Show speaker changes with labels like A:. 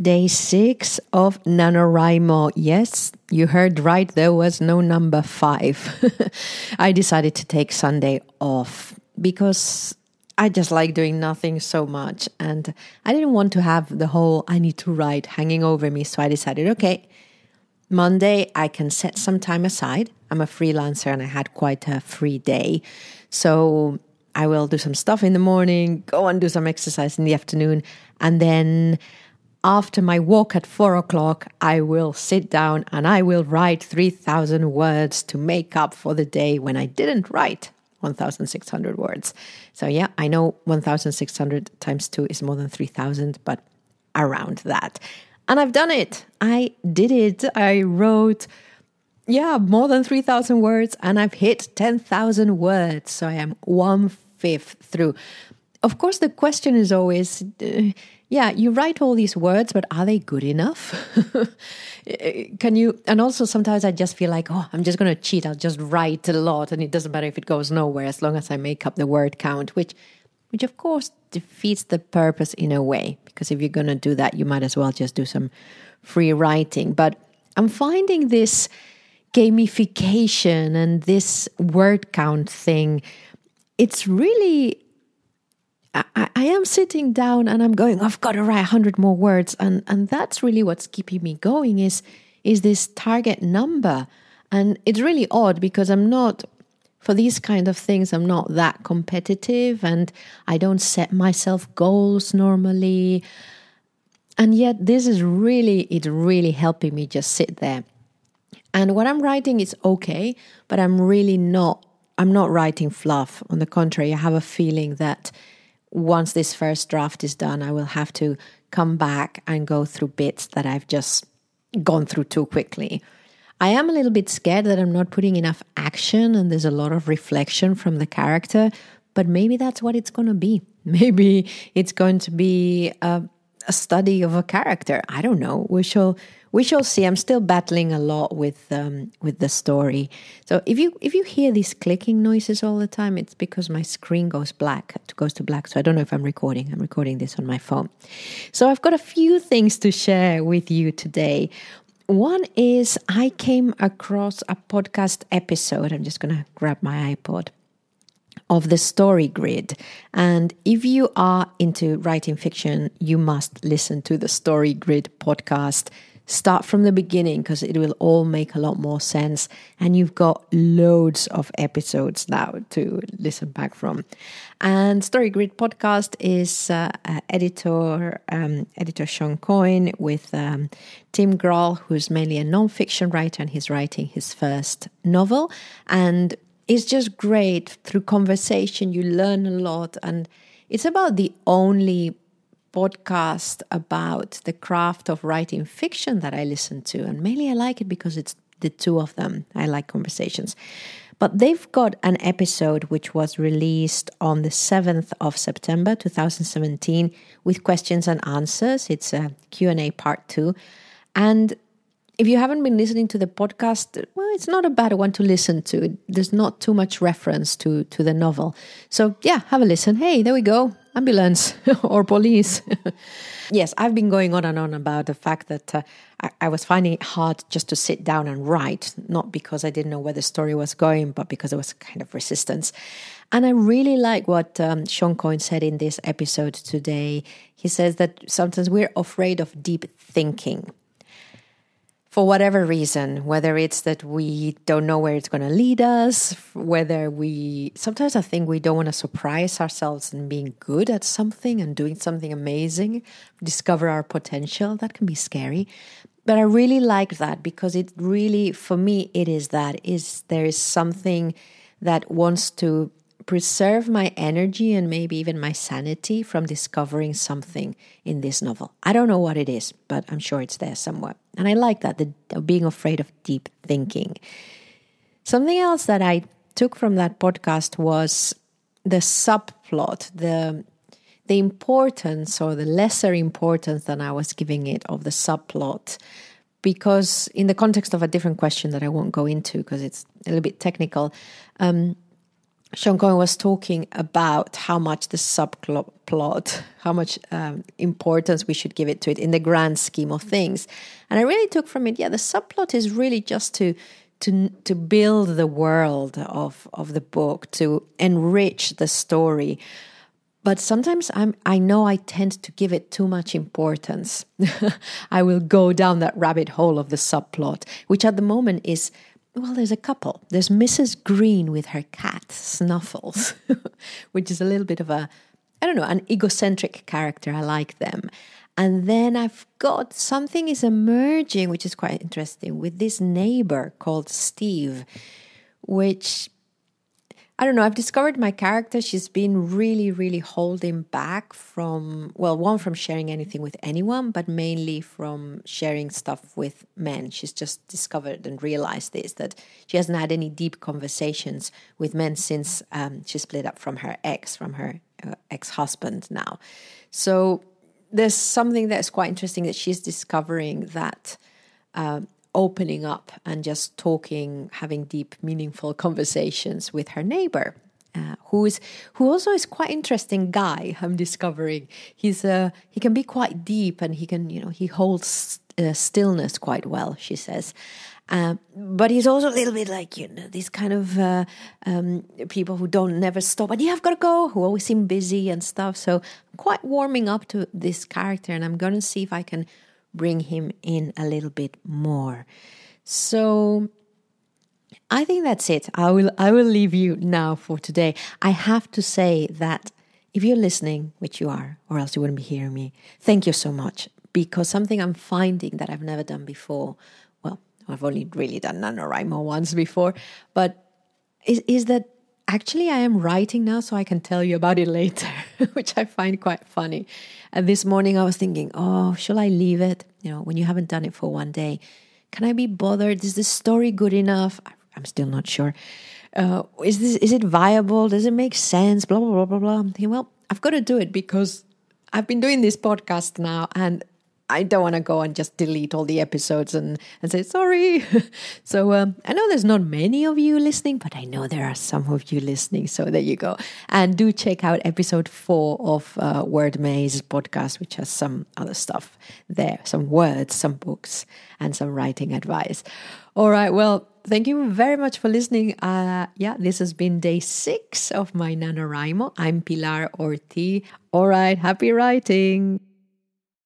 A: Day six of NaNoWriMo. Yes, you heard right, there was no number five. I decided to take Sunday off because I just like doing nothing so much. And I didn't want to have the whole I need to write hanging over me. So I decided, okay, Monday I can set some time aside. I'm a freelancer and I had quite a free day. So I will do some stuff in the morning, go and do some exercise in the afternoon, and then after my walk at four o'clock, I will sit down and I will write 3,000 words to make up for the day when I didn't write 1,600 words. So, yeah, I know 1,600 times two is more than 3,000, but around that. And I've done it. I did it. I wrote, yeah, more than 3,000 words and I've hit 10,000 words. So I am one fifth through. Of course, the question is always, uh, yeah, you write all these words, but are they good enough? Can you? And also, sometimes I just feel like, oh, I'm just going to cheat. I'll just write a lot, and it doesn't matter if it goes nowhere as long as I make up the word count, which, which of course defeats the purpose in a way. Because if you're going to do that, you might as well just do some free writing. But I'm finding this gamification and this word count thing. It's really I, I, am sitting down and I'm going, I've got to write 100 more words. And, and that's really what's keeping me going is, is this target number. And it's really odd because I'm not, for these kind of things, I'm not that competitive and I don't set myself goals normally. And yet this is really, it's really helping me just sit there. And what I'm writing is okay, but I'm really not, I'm not writing fluff. On the contrary, I have a feeling that once this first draft is done, I will have to come back and go through bits that I've just gone through too quickly. I am a little bit scared that I'm not putting enough action and there's a lot of reflection from the character, but maybe that's what it's going to be. Maybe it's going to be a, a study of a character. I don't know. We shall we shall see. I'm still battling a lot with um, with the story. So if you if you hear these clicking noises all the time, it's because my screen goes black. It goes to black. So I don't know if I'm recording. I'm recording this on my phone. So I've got a few things to share with you today. One is I came across a podcast episode. I'm just going to grab my iPod of the story grid. And if you are into writing fiction, you must listen to the story grid podcast start from the beginning because it will all make a lot more sense. And you've got loads of episodes now to listen back from. And Story Grid podcast is uh, uh, editor um, editor Shawn Coyne with um, Tim Grahl, who's mainly a non-fiction writer, and he's writing his first novel. And it's just great through conversation. You learn a lot, and it's about the only podcast about the craft of writing fiction that I listen to. And mainly I like it because it's the two of them. I like conversations. But they've got an episode which was released on the 7th of September 2017 with questions and answers. It's a Q&A part 2. And if you haven't been listening to the podcast, well, it's not a bad one to listen to. There's not too much reference to to the novel. So, yeah, have a listen. Hey, there we go ambulance or police. yes, I've been going on and on about the fact that uh, I, I, was finding it hard just to sit down and write, not because I didn't know where the story was going, but because there was kind of resistance. And I really like what um, Shawn Coyne said in this episode today. He says that sometimes we're afraid of deep thinking for whatever reason, whether it's that we don't know where it's going to lead us, whether we sometimes I think we don't want to surprise ourselves in being good at something and doing something amazing, discover our potential. That can be scary. But I really like that because it really, for me, it is that is there is something that wants to preserve my energy and maybe even my sanity from discovering something in this novel. I don't know what it is, but I'm sure it's there somewhere. And I like that, the being afraid of deep thinking. Something else that I took from that podcast was the subplot, the the importance or the lesser importance than I was giving it of the subplot because in the context of a different question that I won't go into because it's a little bit technical, um, Shawn Coyne was talking about how much the subplot, how much um, importance we should give it to it in the grand scheme of things. And I really took from it, yeah, the subplot is really just to to to build the world of of the book, to enrich the story. But sometimes I'm I know I tend to give it too much importance. I will go down that rabbit hole of the subplot, which at the moment is well, there's a couple. There's Mrs. Green with her cat, Snuffles, which is a little bit of a, I don't know, an egocentric character. I like them. And then I've got something is emerging, which is quite interesting, with this neighbor called Steve, which I don't know. I've discovered my character. She's been really, really holding back from, well, one, from sharing anything with anyone, but mainly from sharing stuff with men. She's just discovered and realized this that she hasn't had any deep conversations with men since um, she split up from her ex, from her uh, ex husband now. So there's something that's quite interesting that she's discovering that. Um, opening up and just talking, having deep, meaningful conversations with her neighbor. Uh, who is who also is quite interesting guy i'm discovering he's uh he can be quite deep and he can you know he holds uh, stillness quite well she says uh, but he's also a little bit like you know these kind of uh, um, people who don't never stop and yeah i've got to go who always seem busy and stuff so i'm quite warming up to this character and i'm gonna see if i can bring him in a little bit more. So I think that's it. I will I will leave you now for today. I have to say that if you're listening, which you are, or else you wouldn't be hearing me, thank you so much. Because something I'm finding that I've never done before, well, I've only really done NaNoWriMo once before, but is, is that actually I am writing now so I can tell you about it later, which I find quite funny. And this morning I was thinking, oh, shall I leave it? You know, when you haven't done it for one day, can I be bothered? Is this story good enough? I'm still not sure. Uh, is this is it viable? Does it make sense? Blah blah blah blah blah. I'm thinking, well, I've got to do it because I've been doing this podcast now, and I don't want to go and just delete all the episodes and, and say sorry. so um, I know there's not many of you listening, but I know there are some of you listening. So there you go. And do check out episode four of uh, Word Maze podcast, which has some other stuff there, some words, some books, and some writing advice. All right. Well, thank you very much for listening. Uh, yeah, this has been day six of my NaNoWriMo. I'm Pilar Orti. All right. Happy writing.